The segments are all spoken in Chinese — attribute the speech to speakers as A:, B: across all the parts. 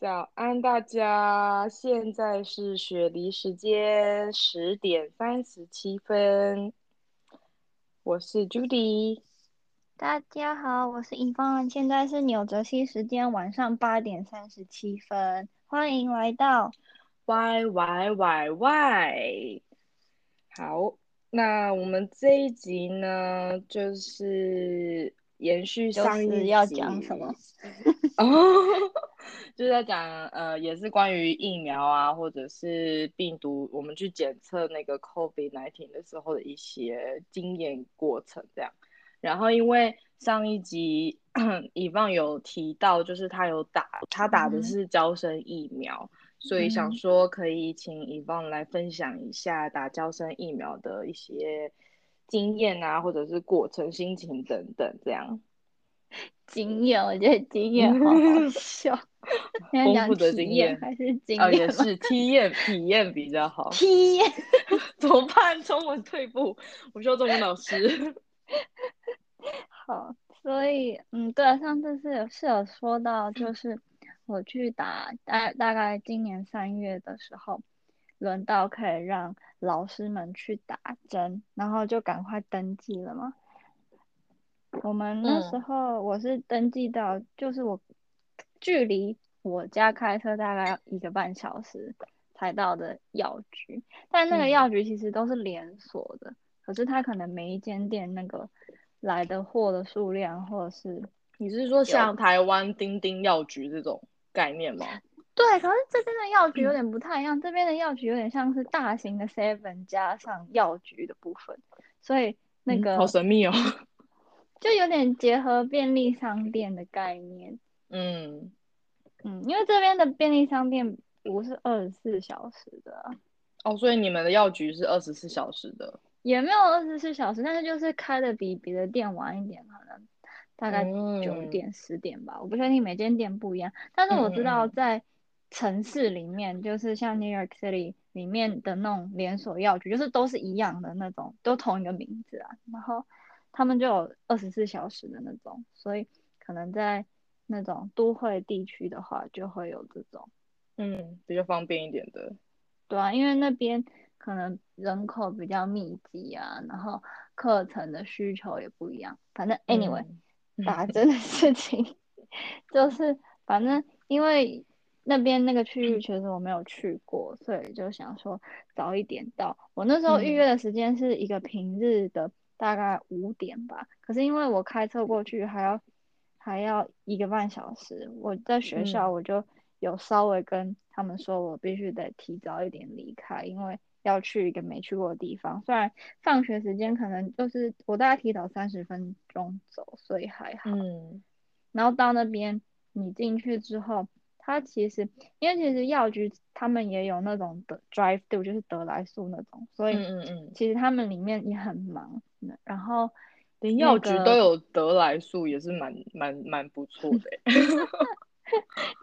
A: 早安，大家！现在是雪梨时间十点三十七分。我是 Judy。
B: 大家好，我是尹芳，现在是纽泽西时间晚上八点三十七分。欢迎来到
A: Y Y Y Y。好，那我们这一集呢，就是延续上一集
B: 要讲什么？
A: 哦，就是在讲呃，也是关于疫苗啊，或者是病毒，我们去检测那个 COVID nineteen 的时候的一些经验过程这样。然后因为上一集 以放有提到，就是他有打，他打的是交生疫苗，所以想说可以请以放来分享一下打交生疫苗的一些经验啊，或者是过程、心情等等这样。
B: 经验，我觉得经验好好 笑。
A: 丰富的经验
B: 还是经验？
A: 也是体验，体验比较好。
B: 体验
A: 怎么办？中文退步，我需要中文老师。
B: 好，所以嗯，对啊，上次是有是有说到，就是我去打大大概今年三月的时候，轮到可以让老师们去打针，然后就赶快登记了嘛。我们那时候我是登记到，就是我距离我家开车大概一个半小时才到的药局，但那个药局其实都是连锁的，可是它可能每一间店那个来的货的数量，或者是
A: 你是说像台湾丁丁药局这种概念吗？
B: 对，可是这边的药局有点不太一样，这边的药局有点像是大型的 seven 加上药局的部分，所以那个
A: 好神秘哦。
B: 就有点结合便利商店的概念，
A: 嗯
B: 嗯，因为这边的便利商店不是二十四小时的，
A: 哦，所以你们的药局是二十四小时的，
B: 也没有二十四小时，但是就是开的比别的店晚一点，可能大概九点十点吧，我不确定每间店不一样，但是我知道在城市里面，就是像 New York City 里面的那种连锁药局，就是都是一样的那种，都同一个名字啊，然后。他们就有二十四小时的那种，所以可能在那种都会地区的话，就会有这种，
A: 嗯，比较方便一点的。
B: 对啊，因为那边可能人口比较密集啊，然后课程的需求也不一样。反正 anyway，打针的事情 就是，反正因为那边那个区域其实我没有去过，所以就想说早一点到。我那时候预约的时间是一个平日的。大概五点吧，可是因为我开车过去还要还要一个半小时，我在学校我就有稍微跟他们说，我必须得提早一点离开，因为要去一个没去过的地方。虽然放学时间可能就是我大概提早三十分钟走，所以还好。
A: 嗯，
B: 然后到那边你进去之后。它其实，因为其实药局他们也有那种的 drive through，就是得来速那种，所以
A: 嗯嗯
B: 其实他们里面也很忙。然后
A: 连药局都有得来速，也是蛮蛮蛮不错的。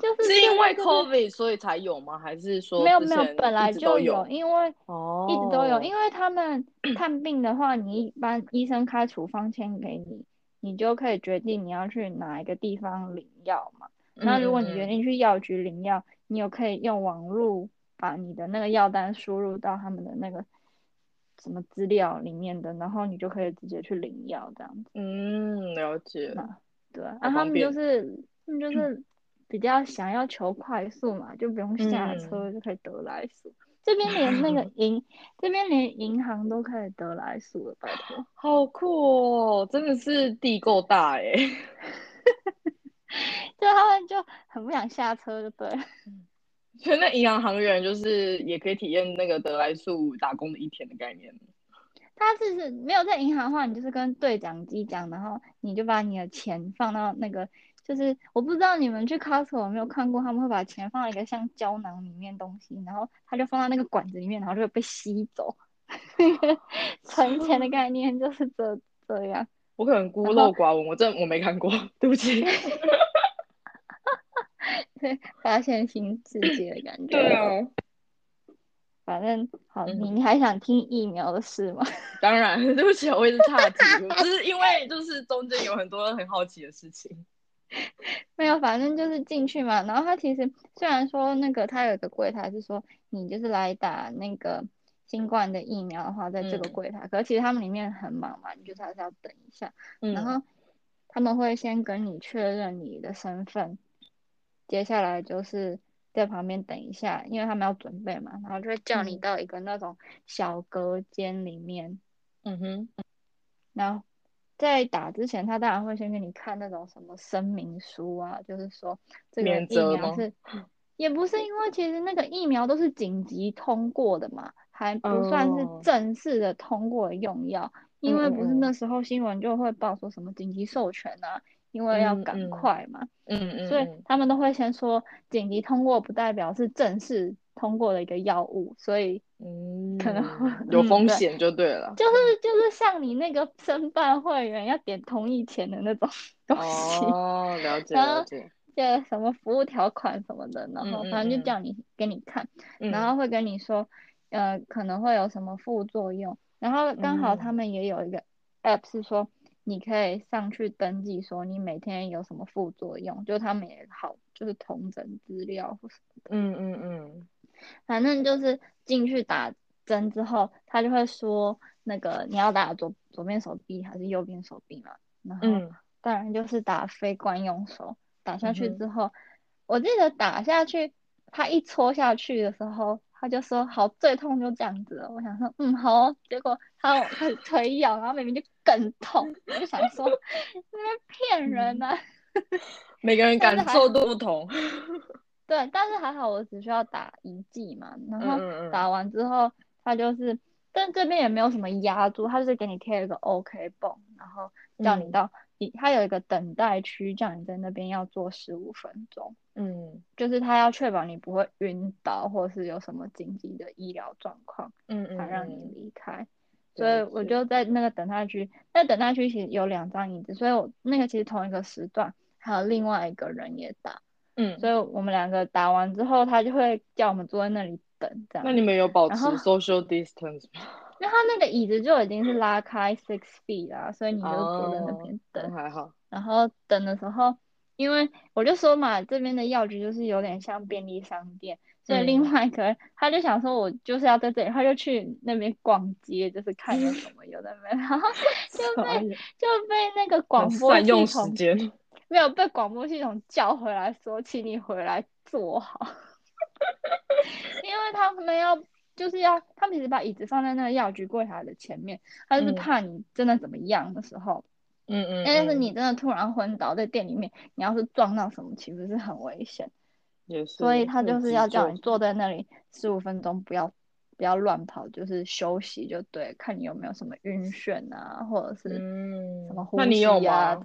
B: 就是
A: 是因为 COVID 所以才有吗？还是说
B: 没有没有，本来就
A: 有，
B: 因为哦一直都有，因为他们 看病的话，你一般医生开处方签给你，你就可以决定你要去哪一个地方领药嘛。那如果你决定去药局领药，你有可以用网络把你的那个药单输入到他们的那个什么资料里面的，然后你就可以直接去领药这样子。
A: 嗯，了解。
B: 对，啊他们就是他们就是比较想要求快速嘛，就不用下车就可以得来速。这边连那个 银，这边连银行都可以得来速了，拜托。
A: 好酷哦，真的是地够大哎。
B: 就他们就很不想下车，就对。
A: 所以那银行行员就是也可以体验那个德来速打工的一天的概念。
B: 他只是没有在银行的话，你就是跟对讲机讲，然后你就把你的钱放到那个，就是我不知道你们去 Costco 有没有看过，他们会把钱放在一个像胶囊里面东西，然后他就放到那个管子里面，然后就会被吸走。存钱的概念就是这这样。
A: 我可能孤陋寡闻，我真我没看过，对不起。
B: 对，发现新世界的感觉。
A: 对啊。
B: 反正好，你你还想听疫苗的事吗？
A: 当然，对不起，我也是岔题，就是因为就是中间有很多很好奇的事情。
B: 没有，反正就是进去嘛。然后他其实虽然说那个他有一个柜台是说你就是来打那个新冠的疫苗的话，在这个柜台，可是其实他们里面很忙嘛，你就是还是要等一下。然后他们会先跟你确认你的身份，接下来就是在旁边等一下，因为他们要准备嘛，然后就会叫你到一个那种小隔间里面。
A: 嗯哼，
B: 然后。在打之前，他当然会先给你看那种什么声明书啊，就是说这个疫苗是，也不是因为其实那个疫苗都是紧急通过的嘛，还不算是正式的通过用药，因为不是那时候新闻就会报说什么紧急授权啊，因为要赶快嘛，
A: 嗯嗯，
B: 所以他们都会先说紧急通过不代表是正式。通过的一个药物，所以
A: 嗯，
B: 可能
A: 有风险就对了。
B: 就是就是像你那个申办会员要点同意前的那种东西
A: 哦，了解了解。
B: 就什么服务条款什么的，然后反正就叫你给你看，然后会跟你说，呃，可能会有什么副作用，然后刚好他们也有一个 app 是说你可以上去登记，说你每天有什么副作用，就他们也好，就是同整资料或什么的。
A: 嗯嗯嗯。
B: 反正就是进去打针之后，他就会说那个你要打左左边手臂还是右边手臂嘛？然后当然就是打非惯用手。打下去之后，我记得打下去，他一戳下去的时候，他就说好最痛就这样子了。我想说嗯好，结果他开始推咬，然后明明就更痛，我就想说那骗人呢。
A: 每个人感受都不同。
B: 对，但是还好，我只需要打一剂嘛，然后打完之后，他就是，但这边也没有什么压住，他就是给你贴一个 OK 绷，然后叫你到，你他有一个等待区，叫你在那边要坐十五分钟，
A: 嗯，
B: 就是他要确保你不会晕倒，或是有什么紧急的医疗状况，
A: 嗯嗯，
B: 才让你离开，所以我就在那个等待区，那等待区其实有两张椅子，所以我那个其实同一个时段还有另外一个人也打。
A: 嗯，
B: 所以我们两个打完之后，他就会叫我们坐在那里等，这样。
A: 那你们有保持 social distance 吗？
B: 那他那个椅子就已经是拉开 six feet 啦，所以你就坐在那边等。
A: 还好。
B: 然后等的时候，因为我就说嘛，这边的药局就是有点像便利商店，所以另外一个人他就想说，我就是要在这里，他就去那边逛街，就是看有什么有的没，然后 就被就被那个广播系统。没有被广播系统叫回来，说请你回来坐好，因为他们要就是要他们其实把椅子放在那个药局柜台的前面，他就是怕你真的怎么样的时候，
A: 嗯嗯，
B: 但是你真的突然昏倒在店里面，你要是撞到什么，其实是很危险，
A: 也是，
B: 所以他就是要叫你坐在那里十五分钟，不要不要乱跑，就是休息就对，看你有没有什么晕眩啊，或者是什么呼吸啊。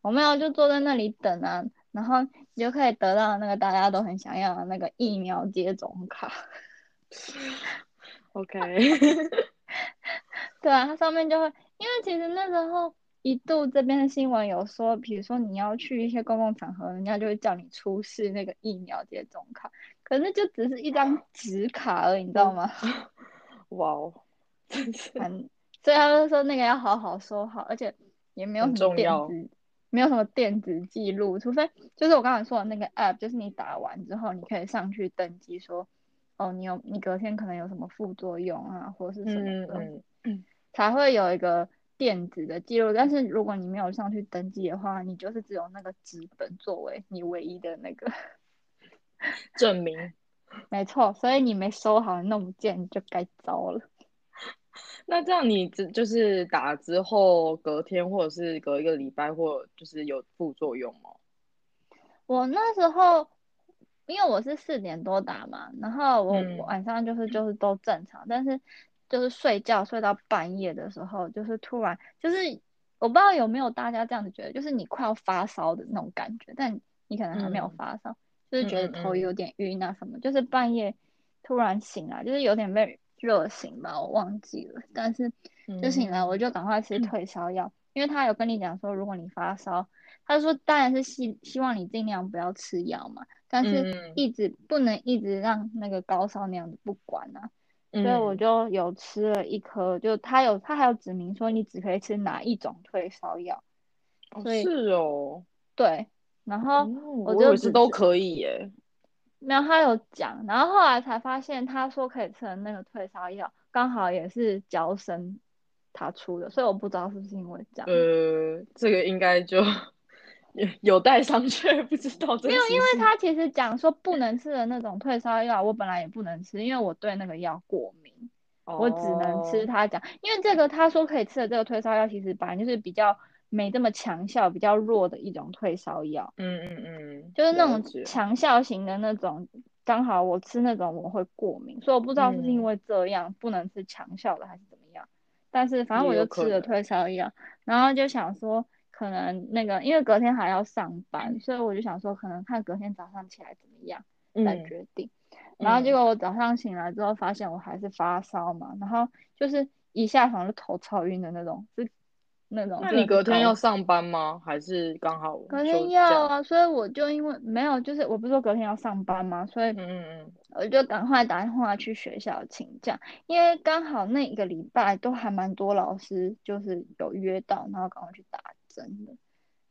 B: 我没有，就坐在那里等啊，然后你就可以得到那个大家都很想要的那个疫苗接种卡。
A: OK，
B: 对啊，它上面就会，因为其实那时候一度这边的新闻有说，比如说你要去一些公共场合，人家就会叫你出示那个疫苗接种卡，可是就只是一张纸卡而已，你知道吗？
A: 哇哦，
B: 很，所以他就说那个要好好收好，而且也没有什么电子。没有什么电子记录，除非就是我刚才说的那个 app，就是你打完之后，你可以上去登记说，哦，你有你隔天可能有什么副作用啊，或者是什么的，才会有一个电子的记录。但是如果你没有上去登记的话，你就是只有那个纸本作为你唯一的那个
A: 证明。
B: 没错，所以你没收好，弄不见就该糟了。
A: 那这样你只就是打之后隔天或者是隔一个礼拜或就是有副作用吗？
B: 我那时候因为我是四点多打嘛，然后我晚上就是就是都正常，但是就是睡觉睡到半夜的时候，就是突然就是我不知道有没有大家这样子觉得，就是你快要发烧的那种感觉，但你可能还没有发烧，就是觉得头有点晕啊什么，就是半夜突然醒来，就是有点被。热醒吧，我忘记了，但是就醒来我就赶快吃退烧药，因为他有跟你讲说，如果你发烧，他说当然是希希望你尽量不要吃药嘛，但是一直不能一直让那个高烧那样子不管啊，所以我就有吃了一颗，就他有他还有指明说你只可以吃哪一种退烧药，
A: 是哦，
B: 对，然后
A: 我
B: 就
A: 是都可以耶。
B: 没有，他有讲，然后后来才发现，他说可以吃的那个退烧药，刚好也是娇生他出的，所以我不知道是不是因为这样。
A: 呃，这个应该就有 有待商榷，不知道。
B: 没有，因为他其实讲说不能吃的那种退烧药，我本来也不能吃，因为我对那个药过敏，我只能吃他讲，因为这个他说可以吃的这个退烧药，其实本来就是比较。没这么强效，比较弱的一种退烧药。
A: 嗯嗯嗯，
B: 就是那种强效型的那种，刚好我吃那种我会过敏，所以我不知道是因为这样不能吃强效的还是怎么样。但是反正我就吃了退烧药，然后就想说可能那个，因为隔天还要上班，所以我就想说可能看隔天早上起来怎么样再决定。然后结果我早上醒来之后发现我还是发烧嘛，然后就是一下床就头超晕的那种，是。那种，
A: 那你隔天要上班吗？还是刚好
B: 隔天要啊？所以我就因为没有，就是我不是说隔天要上班吗？所以嗯嗯嗯，我就赶快打电话去学校请假，因为刚好那一个礼拜都还蛮多老师就是有约到，然后赶快去打针的。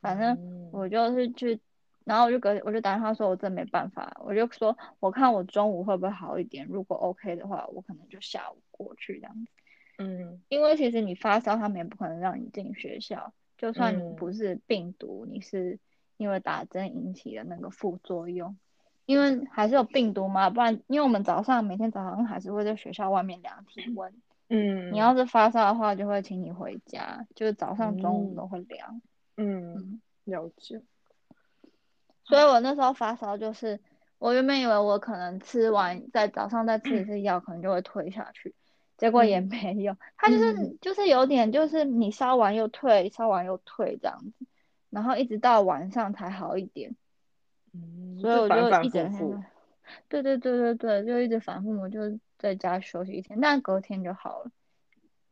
B: 反正我就是去，然后我就隔我就打电话说，我真没办法，我就说我看我中午会不会好一点，如果 OK 的话，我可能就下午过去这样子。嗯，因为其实你发烧，他们也不可能让你进学校。就算你不是病毒，你是因为打针引起的那个副作用，因为还是有病毒嘛。不然，因为我们早上每天早上还是会在学校外面量体温。嗯，你要是发烧的话，就会请你回家，就是早上、中午都会量。
A: 嗯，了解。
B: 所以我那时候发烧，就是我原本以为我可能吃完在早上再吃一次药，可能就会退下去。结果也没有，它就是就是有点，就是你烧完又退，烧完又退这样子，然后一直到晚上才好一点。
A: 嗯，
B: 所以我就一整
A: 天，
B: 对对对对对，就一直反复，我就在家休息一天，但隔天就好了。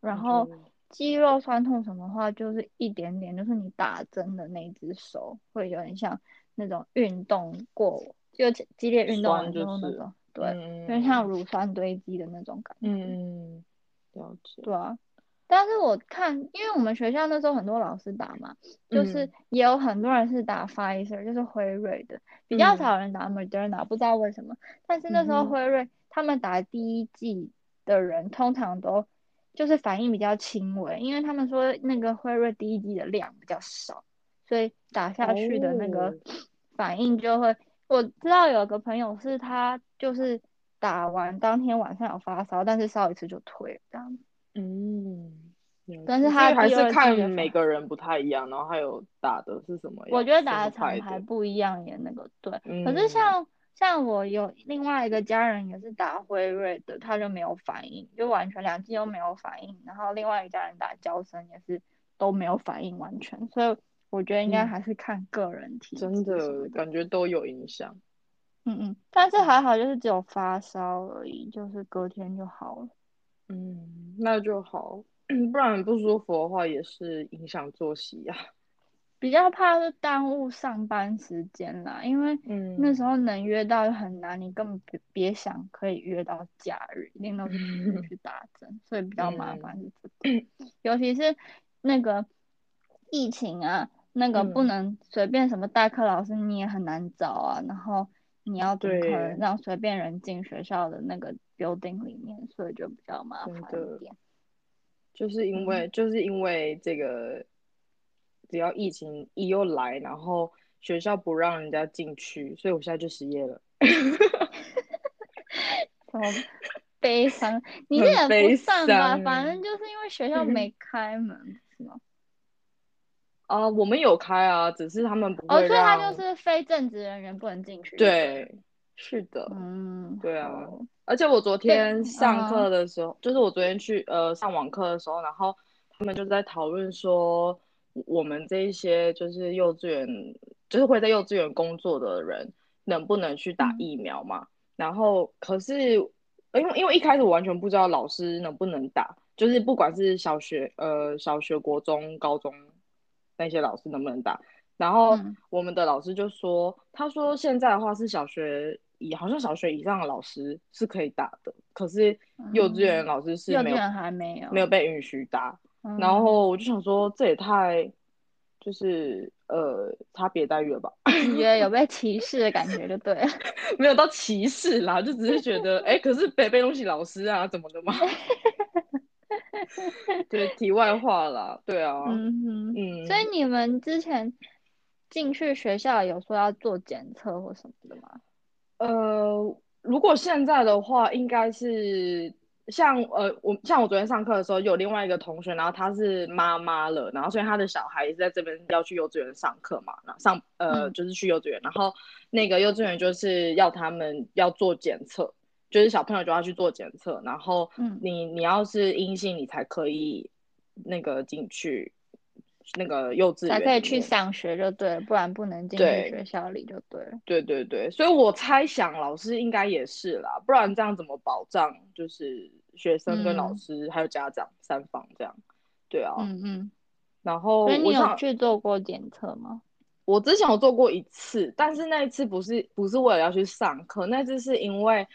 B: 然后肌肉酸痛什么的话，就是一点点，就是你打针的那只手会有点像那种运动过，就激烈运动完之后那种。对，就像乳酸堆积的那种感觉。
A: 嗯，了解。
B: 对啊，但是我看，因为我们学校那时候很多老师打嘛，就是也有很多人是打 Pfizer，就是辉瑞的，比较少人打 Moderna，不知道为什么。但是那时候辉瑞他们打第一剂的人，通常都就是反应比较轻微，因为他们说那个辉瑞第一剂的量比较少，所以打下去的那个反应就会。我知道有个朋友是他就是打完当天晚上有发烧，但是烧一次就退了这样。
A: 嗯，
B: 但是他
A: 还是看每个人不太一样，然后还有打的是什么？
B: 我觉得打的厂牌不一样也那个对。可是像像我有另外一个家人也是打辉瑞的，他就没有反应，就完全两剂都没有反应。然后另外一家人打娇生也是都没有反应完全，所以。我觉得应该还是看个人体质，
A: 真的感觉都有影响。
B: 嗯嗯，但是还好，就是只有发烧而已，就是隔天就好了。
A: 嗯，那就好，不然不舒服的话也是影响作息呀。
B: 比较怕是耽误上班时间啦，因为那时候能约到很难，你根本别别想可以约到假日，一定都是 去打针，所以比较麻烦是这个，尤其是那个疫情啊。那个不能随便什么代课老师你也很难找啊，然后你要怎么可能让随便人进学校的那个 building 里面，所以就比较麻烦一点。
A: 就是因为就是因为这个，只要疫情一又来，然后学校不让人家进去，所以我现在就失业了。
B: 好悲伤，你这也不算吧，反正就是因为学校没 开门，是吗？
A: 啊，我们有开啊，只是他们不会
B: 哦，所以他就是非正职人员不能进去。
A: 对，是的，嗯，对啊。而且我昨天上课的时候，就是我昨天去呃上网课的时候，然后他们就在讨论说，我们这一些就是幼稚园，就是会在幼稚园工作的人，能不能去打疫苗嘛？然后可是，因为因为一开始我完全不知道老师能不能打，就是不管是小学呃小学、国中、高中。那些老师能不能打？然后我们的老师就说，他说现在的话是小学以好像小学以上的老师是可以打的，可是幼稚园老师是没有
B: 还没有
A: 没没有被允许打。然后我就想说，这也太就是呃差别待遇了吧？
B: 你觉得有被歧视的感觉就对了。
A: 没有到歧视啦，就只是觉得，哎，可是北北东西老师啊，怎么的嘛？对，题外话啦，对啊，
B: 嗯哼，嗯。所以你们之前进去学校有说要做检测或什么的吗？
A: 呃，如果现在的话，应该是。像呃，我像我昨天上课的时候，有另外一个同学，然后他是妈妈了，然后所以他的小孩也是在这边要去幼稚园上课嘛，然后上呃就是去幼稚园，然后那个幼稚园就是要他们要做检测，就是小朋友就要去做检测，然后你你要是阴性，你才可以那个进去那个幼稚园，
B: 才可以去上学就对，不然不能进去学校里就对。
A: 对对对，所以我猜想老师应该也是啦，不然这样怎么保障？就是。学生跟老师还有家长三方这样，对啊，
B: 嗯嗯，
A: 然后
B: 你有去做过检测吗？
A: 我之前有做过一次，但是那一次不是不是为了要去上课，那次是因为，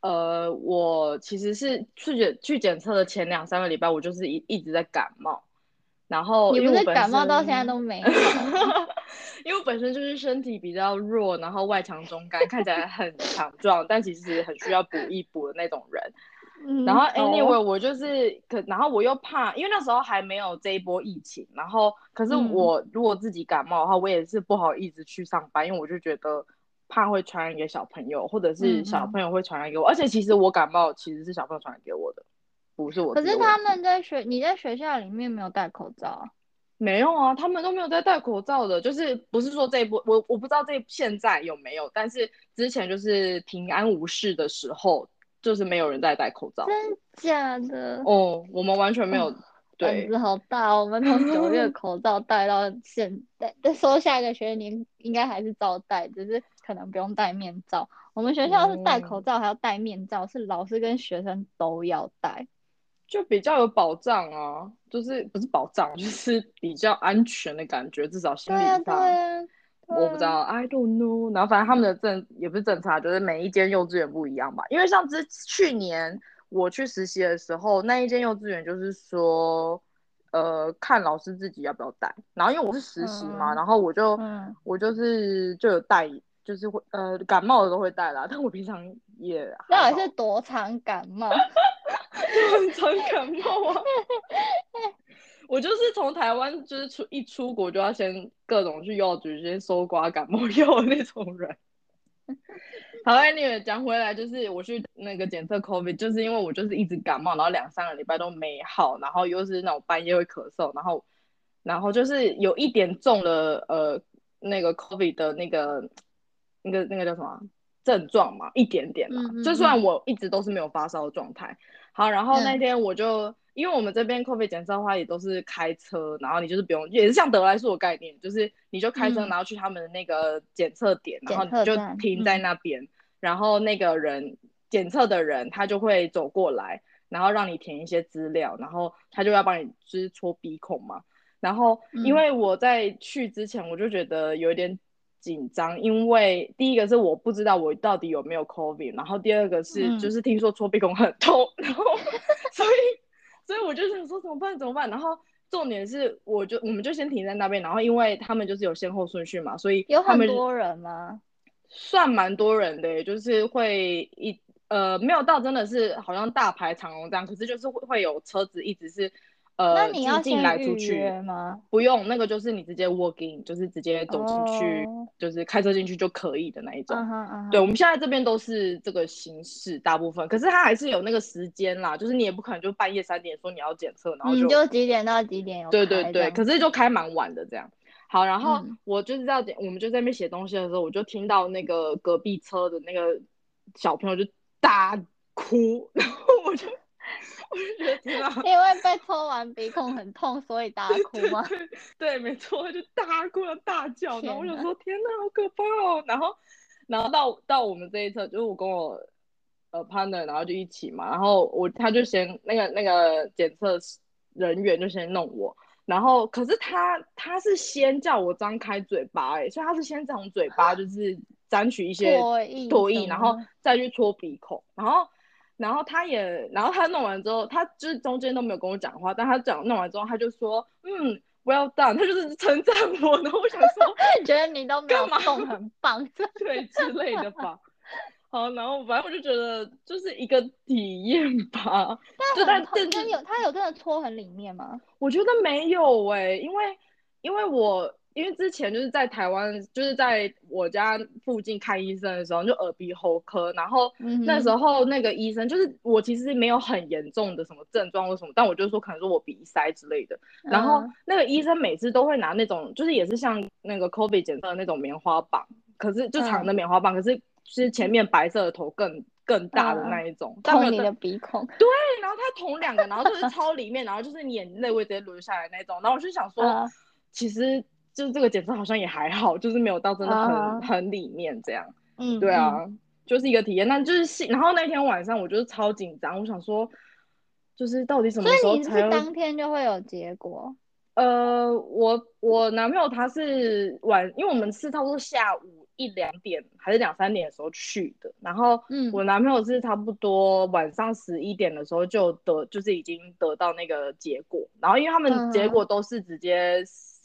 A: 呃，我其实是去检去检测的前两三个礼拜，我就是一一直在感冒，然后
B: 你不是感冒到现在都没好，
A: 因为我本身就是身体比较弱，然后外强中干，看起来很强壮，但其实很需要补一补的那种人。然后 anyway 我就是可，然后我又怕，因为那时候还没有这一波疫情，然后可是我如果自己感冒的话，我也是不好意思去上班，因为我就觉得怕会传染给小朋友，或者是小朋友会传染给我，而且其实我感冒其实是小朋友传染给我的，不是我。
B: 可是他们在学，你在学校里面没有戴口罩？
A: 没有啊，他们都没有在戴口罩的，就是不是说这一波，我我不知道这现在有没有，但是之前就是平安无事的时候。就是没有人在戴口罩，
B: 真假的？
A: 哦，我们完全没有。胆
B: 子好大，我们从九月 口罩戴到现在，再说下一个学年应该还是照戴，只是可能不用戴面罩。我们学校是戴口罩还要戴面罩，是老师跟学生都要戴，
A: 就比较有保障啊，就是不是保障，就是比较安全的感觉，至少心理上。我不知道，I don't know。然后反正他们的政也不是政策，就是每一间幼稚园不一样吧。因为像之去年我去实习的时候，那一间幼稚园就是说，呃，看老师自己要不要带。然后因为我是实习嘛，然后我就我就是就有带，就是会呃感冒的都会带啦。但我平常也
B: 那也是多常感冒，
A: 很常感冒啊。我就是从台湾，就是出一出国就要先各种去药局先搜刮感冒药的那种人。好，Anyway，讲回来，就是我去那个检测 COVID，就是因为我就是一直感冒，然后两三个礼拜都没好，然后又是那种半夜会咳嗽，然后然后就是有一点中了呃那个 COVID 的那个那个那个叫什么症状嘛，一点点嘛。就算我一直都是没有发烧的状态。好，然后那天我就。因为我们这边 COVID 检测的话，也都是开车，然后你就是不用，也是像德莱素的概念，就是你就开车，然后去他们的那个检测点，然后你就停在那边，然后那个人检测的人他就会走过来，然后让你填一些资料，然后他就要帮你就是戳鼻孔嘛。然后因为我在去之前我就觉得有点紧张，因为第一个是我不知道我到底有没有 COVID，然后第二个是就是听说搓鼻孔很痛，然后所以。所以我就想说怎么办怎么办，然后重点是我就我们就先停在那边，然后因为他们就是有先后顺序嘛，所以
B: 有很多人吗？
A: 算蛮多人的，就是会一呃没有到真的是好像大排长龙这样，可是就是会会有车子一直是。呃，
B: 那你要
A: 进来出去
B: 吗？
A: 不用，那个就是你直接 walk in，就是直接走进去，就是开车进去就可以的那一种。对，我们现在这边都是这个形式，大部分。可是它还是有那个时间啦，就是你也不可能就半夜三点说你要检测，然后
B: 就就几点到几点？
A: 对对对，可是就开蛮晚的这样。好，然后我就是在我们就在那边写东西的时候，我就听到那个隔壁车的那个小朋友就大哭，然后我就。我就觉得天啊，
B: 因为被抽完鼻孔很痛，所以大哭吗？
A: 对，没错，就大哭大叫。然后我想说，天哪，好可怕哦！然后，然后到到我们这一侧，就是我跟我呃 partner，然后就一起嘛。然后我他就先那个那个检测人员就先弄我，然后可是他他是先叫我张开嘴巴，哎，所以他是先从嘴巴就是沾取一些唾液，然后再去搓鼻孔，然后。然后他也，然后他弄完之后，他就是中间都没有跟我讲话，但他讲弄完之后，他就说，嗯，well done，他就是称赞我，然后我想说，
B: 觉得你都没有
A: 干嘛
B: 动很棒，
A: 对之类的吧。好，然后反正我就觉得就是一个体验吧。就
B: 但
A: 但
B: 很有他有真的戳很里面吗？
A: 我觉得没有哎、因为因为我因为之前就是在台湾，就是在我家附近看医生的时候，就耳鼻喉科，然后
B: 嗯
A: 那时候那个医生就是我其实没有很严重的什么症状或什么，但我就说可能说我鼻塞之类的，然后
B: 嗯
A: 那个医生每次都会拿那种就是也是像那个 COVID 检测的那种棉花棒，可是就长的棉花棒，可是是前面白色的头更更大的那一种，
B: 捅你的鼻孔，
A: 对，然后他捅两个，然后就是超里面，然后就是你眼泪会直接流下来那种。然后我就想说，
B: 嗯。
A: 其实就是这个检测好像也还好，就是没有到真的很、
B: 啊
A: 很里面这样。
B: 嗯，
A: 对啊，
B: 嗯，
A: 就是一个体验。那就是细，然后那天晚上我就是超紧张，我想说，就是到底什么
B: 所以你是？当天就会有结果，
A: 呃，我我男朋友他是晚，因为我们是差不多下午一两点还是两三点的时候去的，然后
B: 嗯
A: 我男朋友是差不多晚上十一点的时候就得，就是已经得到那个结果，然后因为他们结果都是直接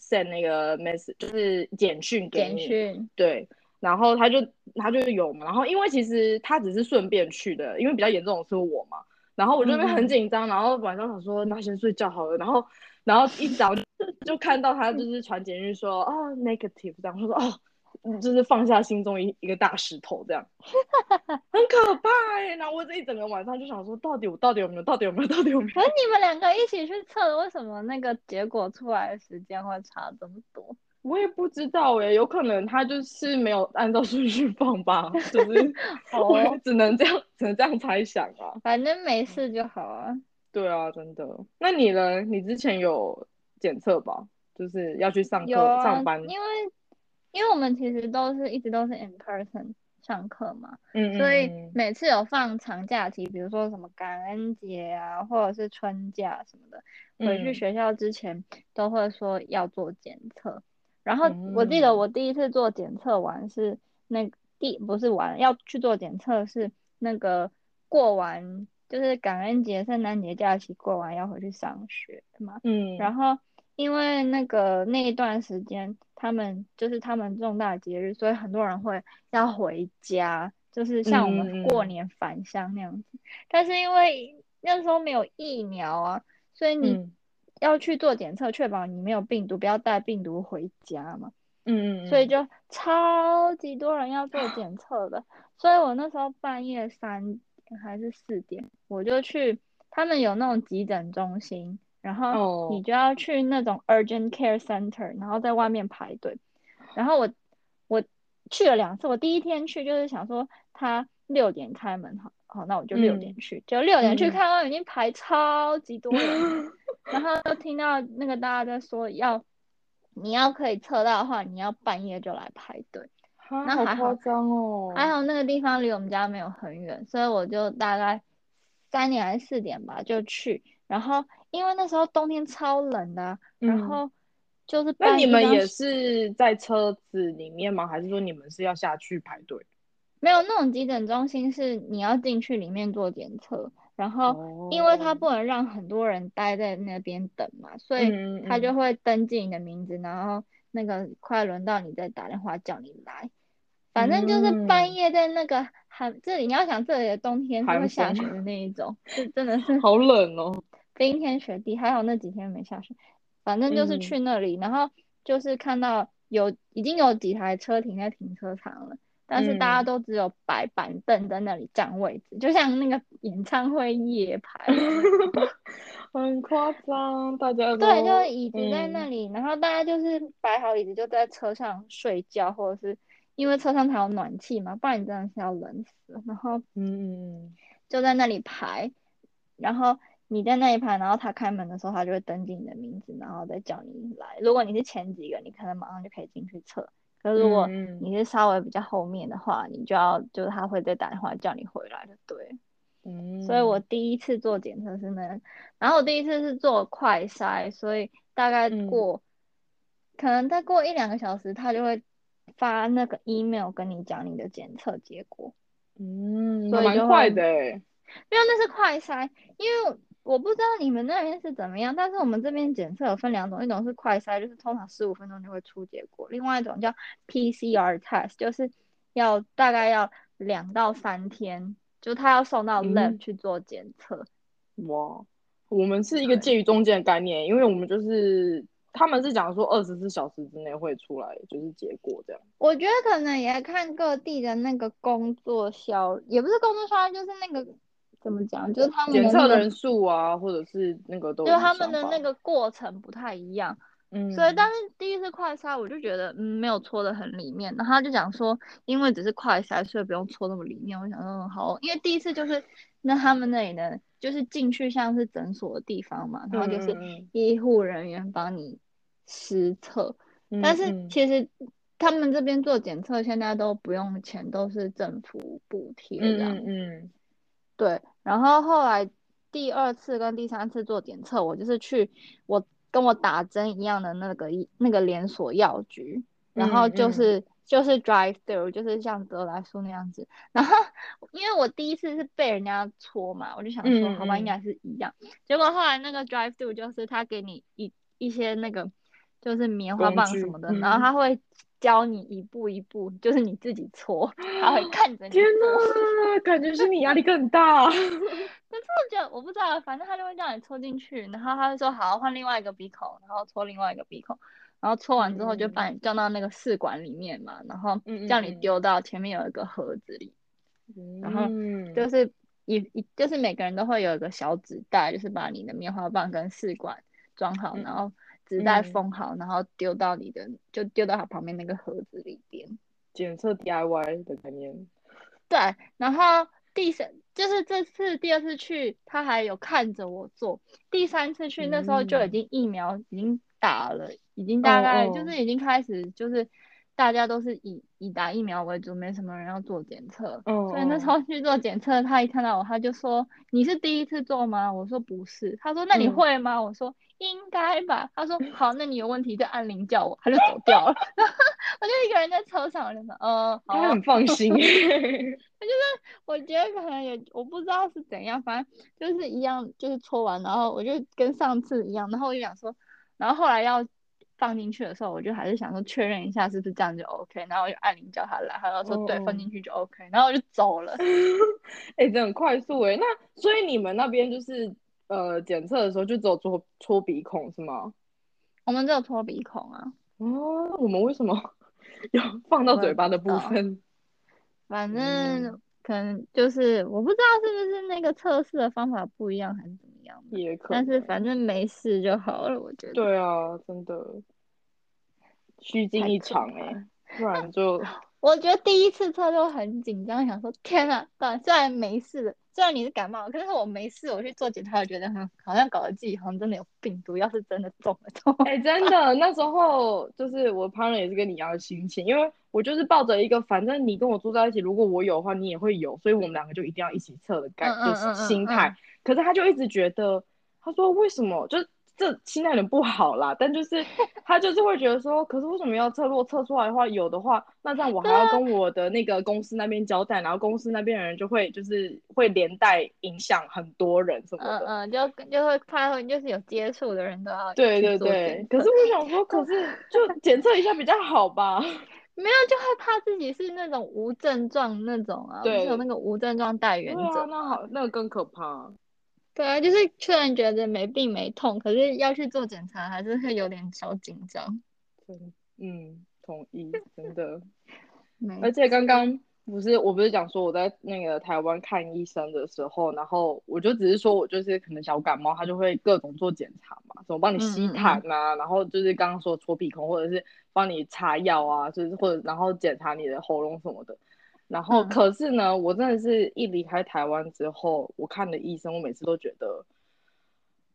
A: send 那个 message，就是简讯给
B: 简
A: 你，
B: 讯，
A: 对，然后他就他就有嘛，然后因为其实他只是顺便去的，因为比较严重的是我嘛，然后我就那边很
B: 嗯
A: 紧张，然后晚上想说那先睡觉好了，然后然后一早就就看到他就是传简讯说哦 negative 然后，我说哦。嗯就是放下心中一一个大石头，这样 很可怕哎、然后我这一整个晚上就想说，到底我到底有没有，到底有没有，到底有没有
B: 可？是你们两个一起去测，为什么那个结果出来的时间会差这么多？
A: 我也不知道哎、有可能他就是没有按照顺序放吧，就是只能这样，只能这样猜想啊。
B: 反正没事就好啊。
A: 对啊，真的。那你呢？你之前有检测吧？就是要去上课、
B: 啊，
A: 上班。
B: 因为因为我们其实都是一直都是 in person 上课嘛，
A: 嗯
B: 所以
A: 嗯
B: 每次有放长假期，比如说什么感恩节啊，或者是春假什么的，回去
A: 嗯。
B: 学校之前都会说要做检测。然后我记得
A: 嗯。
B: 我第一次做检测完是那第不是完要去做检测是那个过完就是感恩节、圣诞节假期过完要回去上学嘛，
A: 嗯，
B: 然后因为那个那一段时间，他们就是他们重大节日，所以很多人会要回家，就是像我们过
A: 嗯
B: 年返乡那样子。但是因为那时候没有疫苗啊，所以你
A: 嗯
B: 要去做检测，确保你没有病毒，不要带病毒回家嘛。
A: 嗯嗯，
B: 所以就超级多人要做检测的，所以我那时候半夜三点还是四点，我就去他们有那种急诊中心，然后
A: 哦
B: 你就要去那种 urgent care center，然后在外面排队。然后我我去了两次，我第一天去就是想说他六点开门，好好，那我就六点
A: 嗯
B: 去，就六点去
A: 嗯
B: 看到已经排超级多人了。然后就听到那个大家在说要，你要可以测到的话，你要半夜就来排队。那还好
A: 夸张哦。
B: 还好那个地方离我们家没有很远，所以我就大概三点还是四点吧就去。然后因为那时候冬天超冷的啊，然
A: 嗯
B: 后就是
A: 那你们也是在车子里面吗？还是说你们是要下去排队？
B: 没有那种急诊中心是你要进去里面做检测，然后因为他
A: 哦
B: 不能让很多人待在那边等嘛，所以他就
A: 嗯
B: 会登记你的名字，然后那个快轮到你再打电话叫你来。反正就是半
A: 嗯
B: 夜在那个寒，这里你要想这里的冬天是会下雪的那一种，是真的是
A: 好冷哦。
B: 冰天雪地，还好那几天没下雪。反正就是
A: 嗯
B: 去那里，然后就是看到有已经有几台车停在停车场了，但是大家
A: 嗯
B: 都只有摆板凳在那里占位置，就像那个演唱会夜 排。
A: 很夸张，大家都
B: 对，就是椅子在那
A: 嗯
B: 里，然后大家就是摆好椅子就在车上睡觉，或者是因为车上才有暖气嘛，不然你真的是要冷死。然后
A: 嗯嗯
B: 就在那里排，然后你在那一排，然后他开门的时候，他就会登记你的名字，然后再叫你来。如果你是前几个，你可能马上就可以进去测。可是如果你是稍微比较后面的话，你就要就是他会再打电话叫你回来就对。
A: 嗯，
B: 所以我第一次做检测是那，然后我第一次是做快筛，所以大概
A: 嗯
B: 过，可能再过一两个小时，他就会发那个 email 跟你讲你的检测结果。
A: 嗯，蛮快的哎。
B: 因为那是快筛，因为我不知道你们那边是怎么样，但是我们这边检测有分两种，一种是快筛，就是通常十五分钟就会出结果；，另外一种叫 PCR test，就是要大概要两到三天，就他要送到 lab 去做检测。
A: 哇，我们是一个介于中间的概念，因为我们就是他们是讲说二十四小时之内会出来，就是结果这样。
B: 我觉得可能也看各地的那个工作效，也不是工作效率，就是那个。怎么讲？就是他们
A: 检测人数啊，或者是那个都，
B: 就他们的那个过程不太一样。嗯，所以但是第一次快筛，我就觉得嗯没有搓的很里面。然后他就讲说，因为只是快筛，所以不用搓那么里面。我想说好，因为第一次就是那他们那里呢，就是进去像是诊所的地方嘛，然后就是医护人员帮你实测。但是其实他们这边做检测现在都不用钱，都是政府补贴这样。嗯。对，然后后来第二次跟第三次做检测，我就是去我跟我打针一样的那个一那个连锁药局，然后就是就是 drive through，就是像德莱素那样子。然后因为我第一次是被人家戳嘛，我就想说好吧，应该是一样。结果后来那个 drive through 就是他给你一一些那个就是棉花棒什么的，然后他会。教你一步一步，就是你自己搓，他会看着你。
A: 天哪，感觉是你压力更大。但
B: 是就我不知道，反正他就会叫你搓进去，然后他就说好换另外一个鼻孔，然后搓另外一个鼻孔，然后搓完之后就把你叫到那个试管里面嘛，然后叫你丢到前面有一个盒子里，然后就是一一就是每个人都会有一个小纸袋，就是把你的棉花棒跟试管装好，然后。纸袋封好，然后丢到你的，就丢到它旁边那个盒子里边。
A: 检测 DIY 的概念。
B: 对，然后第三就是这次第二次去，他还有看着我做。第三次去那时候就已经疫苗已经打了，已经大概就是已经开始就是。大家都是以以打疫苗为主，没什么人要做检测，所以那时候去做检测，他一看到我，他就说：“你是第一次做吗？”我说：“不是。”他说：“那你会吗？”我说：“应该吧。”他说：“好，那你有问题就按铃叫我。”他就走掉了。我就一个人在车上，我就说：“嗯，
A: 他很放心。”他
B: 就是我觉得可能也我不知道是怎样，反正就是一样，就是搓完，然后我就跟上次一样，然后我就想说，然后后来要。放进去的时候，我就还是想说确认一下是不是这样就 OK，然后我就按铃叫他来，他说对，放进去就 OK，然后我就走了。
A: 哎，这很快速哎，那所以你们那边就是呃检测的时候就只有搓搓鼻孔是吗？
B: 我们只有搓鼻孔啊。
A: 哦，我们为什么 要放到嘴巴的部分？
B: 反正可能就是我不知道是不是那个测试的方法不一样还是怎么。
A: 也可，
B: 但是反正没事就好了，我觉得。
A: 对啊，真的，虚惊一场哎，不然就。
B: 我觉得第一次测就很紧张，想说天啊，虽然没事的，虽然你是感冒，可是我没事，我去做检查，我觉得很好像搞得自己好像真的有病毒，要是真的中了，
A: 哎，真的，那时候就是我旁人也是跟你一样的心情，因为我就是抱着一个反正你跟我住在一起，如果我有的话，你也会有，所以我们两个就一定要一起测的感，就是心态。可是他就一直觉得，他说为什么就这心态有点不好啦？但就是 他就是会觉得说，可是为什么要测？如果测出来的话，有的话，那这样我还要跟我的那个公司那边交代，然后公司那边的人就会就是会连带影响很多人什么的。
B: 嗯嗯，就就会怕会就是有接触的人都要
A: 对对对。可是我想说，可是就检测一下比较好吧？
B: 没有，就害怕自己是那种无症状那种啊，对，有那个无症状带源者。
A: 那好，那个更可怕。
B: 对啊，就是虽然觉得没病没痛，可是要去做检查，还是会有点小紧张。
A: 嗯，同意，真的。而且刚刚不是我不是讲说我在那个台湾看医生的时候，然后我就只是说我就是可能小感冒，他就会各种做检查嘛，什么帮你吸痰啊，然后就是刚刚说搓鼻孔，或者是帮你擦药啊，就是或者然后检查你的喉咙什么的。然后，可是呢，我真的是一离开台湾之后，我看的医生，我每次都觉得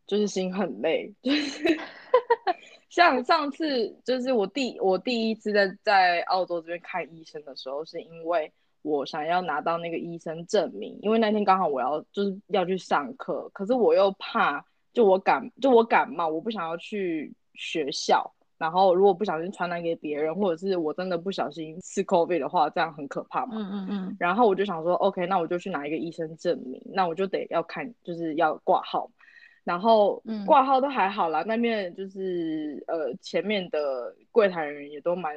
A: 就是心很累，就是 像 上次，就是我第我第一次在在澳洲这边看医生的时候，是因为我想要拿到那个医生证明，因为那天刚好我要就是要去上课，可是我又怕就我感就我感冒，我不想要去学校。然后，如果不小心传染给别人，或者是我真的不小心是 COVID 的话，这样很可怕嘛。嗯嗯嗯。然后我就想说，OK，那我就去拿一个医生证明，那我就得要看，就是要挂号。然后挂号都还好啦，那边就是呃前面的柜台人员也都蛮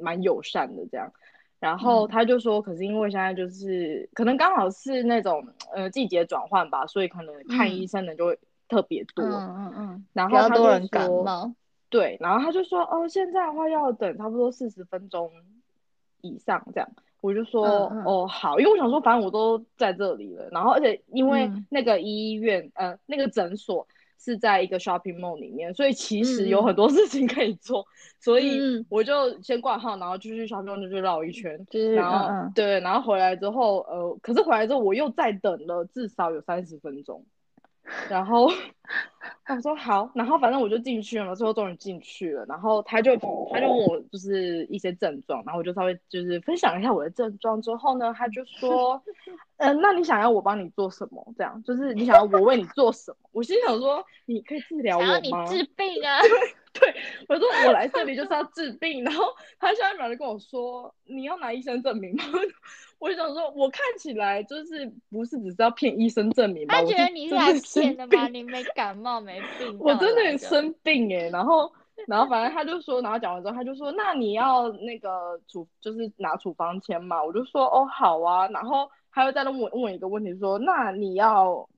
A: 蛮友善的这样。然后他就说，可是因为现在就是可能刚好是那种呃季节转换吧，所以可能看医生的就会特别多。
B: 嗯嗯嗯。
A: 然后他
B: 多人感冒。
A: 对，然后他就说，哦，现在的话要等差不多四十分钟以上这样。我就说，哦好，因为我想说，反正我都在这里了。然后而且因为那个医院呃那个诊所。是在一个 shopping mall 里面，所以其实有很多事情可以做，所以我就先挂号，然后就去 shopping mall 就去绕一圈，然后对，然后回来之后，呃，可是回来之后我又再等了至少有三十分钟。然后 他说好，然后反正我就进去了嘛，最后终于进去了。然后他就他就问我就是一些症状，然后我就稍微就是分享一下我的症状之后呢，他就说，嗯，那你想要我帮你做什么？这样就是你想要我为你做什么？我心想说，你可以治疗我
B: 吗？治病啊？
A: 对，我说我来这里就是要治病。然后他下一秒就跟我说，你要拿医生证明吗？我想说，我看起来就是不是只是要骗医生证明吧？
B: 他觉得你是来骗的吗？你没感冒没病？
A: 我真的生病哎！然后，然后反正他就说，然后讲完之后，他就说，那你要那个处，就是拿处方签嘛？我就说，哦，好啊。然后他又再问问我一个问题，说，那你要，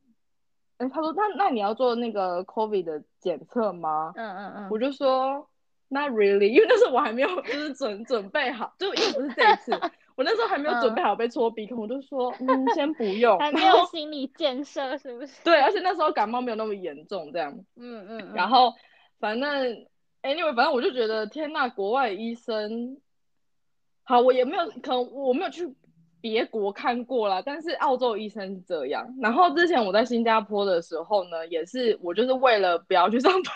A: 哎，他说，那那你要做那个 COVID 的检测吗？
B: 嗯嗯嗯。
A: 我就说，Not really，因为那时候我还没有就是准准备好，就又不是这一次。我那时候还没有准备好被戳鼻孔，我就说嗯，先不用，
B: 还没有心理建设是不是？
A: 对，而且那时候感冒没有那么严重，这样。
B: 嗯嗯。
A: 然后反正 anyway，反正我就觉得天呐，国外医生，好，我也没有，可能我没有去别国看过啦，但是澳洲医生是这样。然后之前我在新加坡的时候呢，也是我就是为了不要去上班。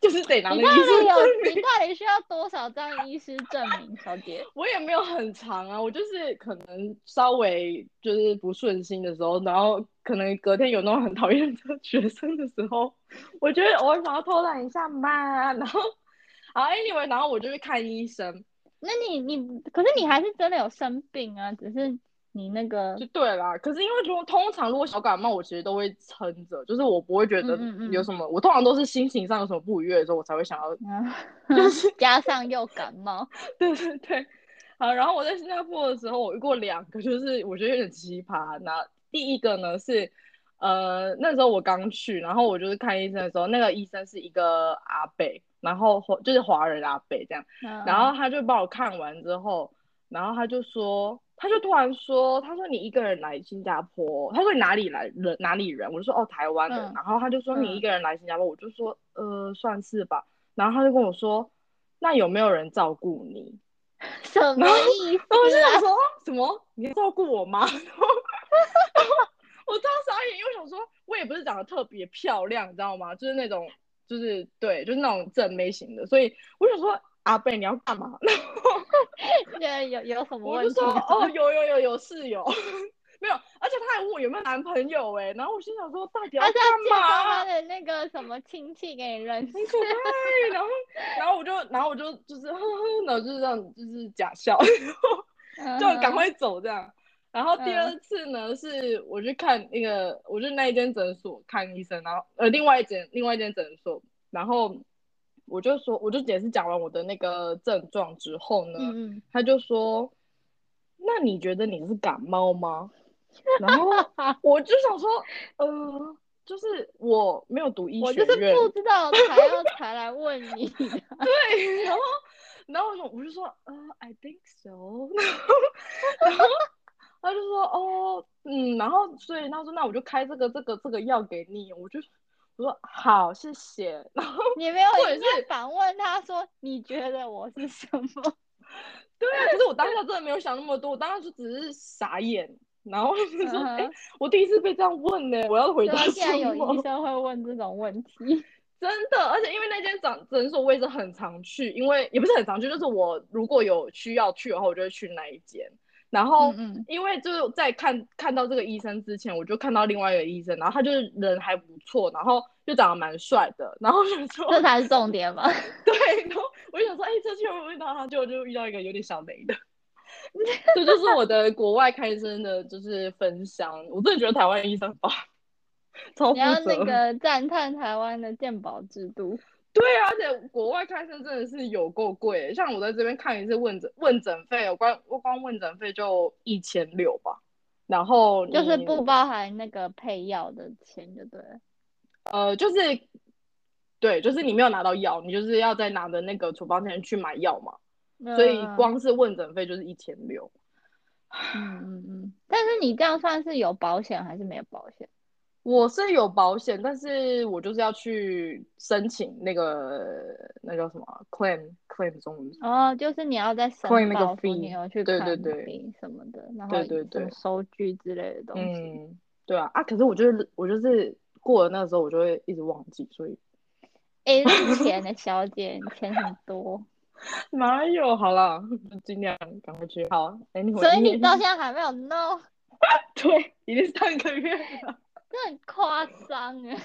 A: 就是得拿那医师证
B: 明。你到底需要多少张医师证明，小姐？
A: 我也没有很长啊，我就是可能稍微就是不顺心的时候，然后可能隔天有那种很讨厌的学生的时候，我觉得我想要偷懒一下嘛。然后，好，anyway，然后我就去看医生。
B: 那你你可是你还是真的有生病啊，只是。你那个
A: 就对啦，可是因为如果通常如果小感冒，我其实都会撑着，就是我不会觉得有什么，我通常都是心情上有什么不愉悦的时候，我才会想要，就是
B: 加上又感冒，
A: 对对对，好，然后我在新加坡的时候，我遇过两个，就是我觉得有点奇葩。那第一个呢是，呃，那时候我刚去，然后我就是看医生的时候，那个医生是一个阿北，然后就是华人阿北这样，然后他就帮我看完之后，然后他就说。他就突然说：“他说你一个人来新加坡，他说你哪里来人哪里人？”我就说：“哦，台湾的。”然后他就说：“你一个人来新加坡？”我就说：“呃，算是吧。”然后他就跟我说：“那有没有人照顾你？”
B: 什么意思？
A: 我就想说什么？你照顾我吗？我超傻眼，因为想说我也不是长得特别漂亮，你知道吗？就是那种，就是对，就是那种正妹型的，所以我想说。阿贝，你要干嘛？然后
B: 现在有有什么问
A: 题？我就说哦，有有有有室友，没有，而且他还问我有没有男朋友哎，然后我心想说到底要干嘛？
B: 他的那个什么亲戚给你认识？
A: 对，然后 然后我就然后我就就是呵呵，然后就是这样就是假笑，就赶快走这样。然后第二次呢，是我去看那个，我去那一间诊所看医生，然后呃另外一间另外一间诊所，然后。我就说，我就解释讲完我的那个症状之后呢，他就说：“那你觉得你是感冒吗？”然后 我就想说，呃，就是我没有读医学
B: 院，我就是不知道才要才来问你。
A: 对，然后然后我就说，呃，I think so。然后他就说，哦，嗯，然后所以他说，那我就开这个这个这个药给你，我就。我说好，谢谢。然后
B: 你没有也是反问他说，你觉得我是什么？
A: 对啊，可是我当下真的没有想那么多，我当时就只是傻眼，然后就说，哎，我第一次被这样问呢，我要回答什么？
B: 有 医生会问这种问题，
A: 真的，而且因为那间诊诊所我也是很常去，因为也不是很常去，就是我如果有需要去的话，我就会去那一间。然后，因为就是在看看到这个医生之前，我就看到另外一个医生，然后他就是人还不错，然后就长得蛮帅的，然后就说
B: 这才是重点嘛。
A: 对，然后我就想说，哎，这次会遇到他，就就遇到一个有点小雷的。这就是我的国外开医生的就是分享，我真的觉得台湾医生棒。超
B: 你要。那个赞叹台湾的健保制度。
A: 对啊，而且国外看诊真的是有够贵，像我在这边看一次问诊问诊费，我光我光问诊费就一千六吧，然后
B: 就是不包含那个配药的钱，就对了。
A: 呃就是对，就是你没有拿到药，你就是要再拿着那个处方签去买药嘛，所以
B: 嗯
A: 光是问诊费就是一千六。
B: 嗯嗯嗯，但是你这样算是有保险还是没有保险？
A: 我是有保险，但是我就是要去申请那个那叫什么啊 claim claim 中文
B: 哦，就是你要在申
A: Claim 那个
B: 报说你
A: fee
B: 有去
A: 对对对
B: 什么的，然后
A: 对对对
B: 收据之类的东西。
A: 嗯，对啊啊，可是我就是我就是过了那个时候，我就会一直忘记，所以
B: 哎，之前的小姐，你钱很多，
A: 哪有？好啦，尽量赶快去。好
B: 所以你到现在还没有弄，
A: 对，已经三个月了，
B: 这很夸张哎。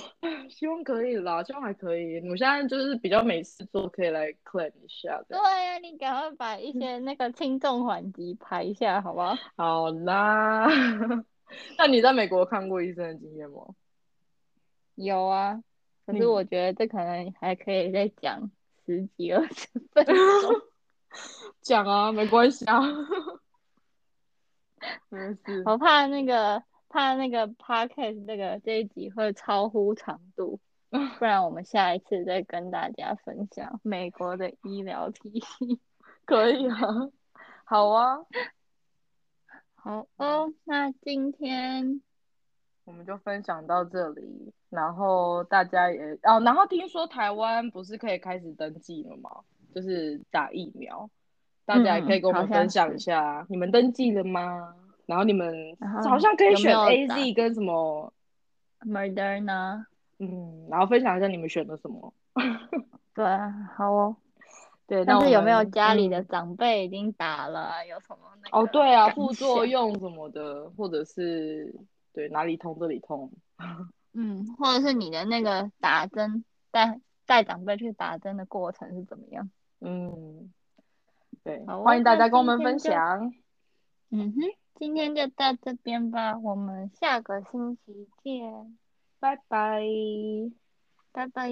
A: 希望可以啦，希望还可以。我现在就是比较没事做，可以来 claim 一下的。
B: 对呀、你赶快把一些那个轻重缓急排一下，好不好？
A: 好啦，那你在美国看过医生的经验吗？
B: 有啊，可是我觉得这可能还可以再讲十几二十分钟。
A: 讲啊，没关系啊，没事。
B: 我怕那个怕那个 podcast 这个这一集会超乎长度，不然我们下一次再跟大家分享美国的医疗体系。
A: 可以啊，好啊，
B: 好哦，那今天
A: 我们就分享到这里。然后大家也哦，然后听说台湾不是可以开始登记了吗？就是打疫苗，大家也可以跟我们分享一
B: 是
A: 下，你们登记了吗？然后你们好像可以选 A
B: 打
A: Z 跟什么
B: ，Moderna，
A: 嗯，然后分享一下你们选的什么。
B: 对啊，好哦。
A: 对，
B: 但是有没有家里的
A: 嗯
B: 长辈已经打了啊？有什么那
A: 哦，对啊，副作用什么的，或者是对哪里痛这里痛，
B: 嗯，或者是你的那个打针带带长辈去打针的过程是怎么样？
A: 嗯，对，欢迎大家跟我们分享，
B: 嗯哼，今天就到这边吧，我们下个星期见，
A: 拜拜。
B: 拜拜。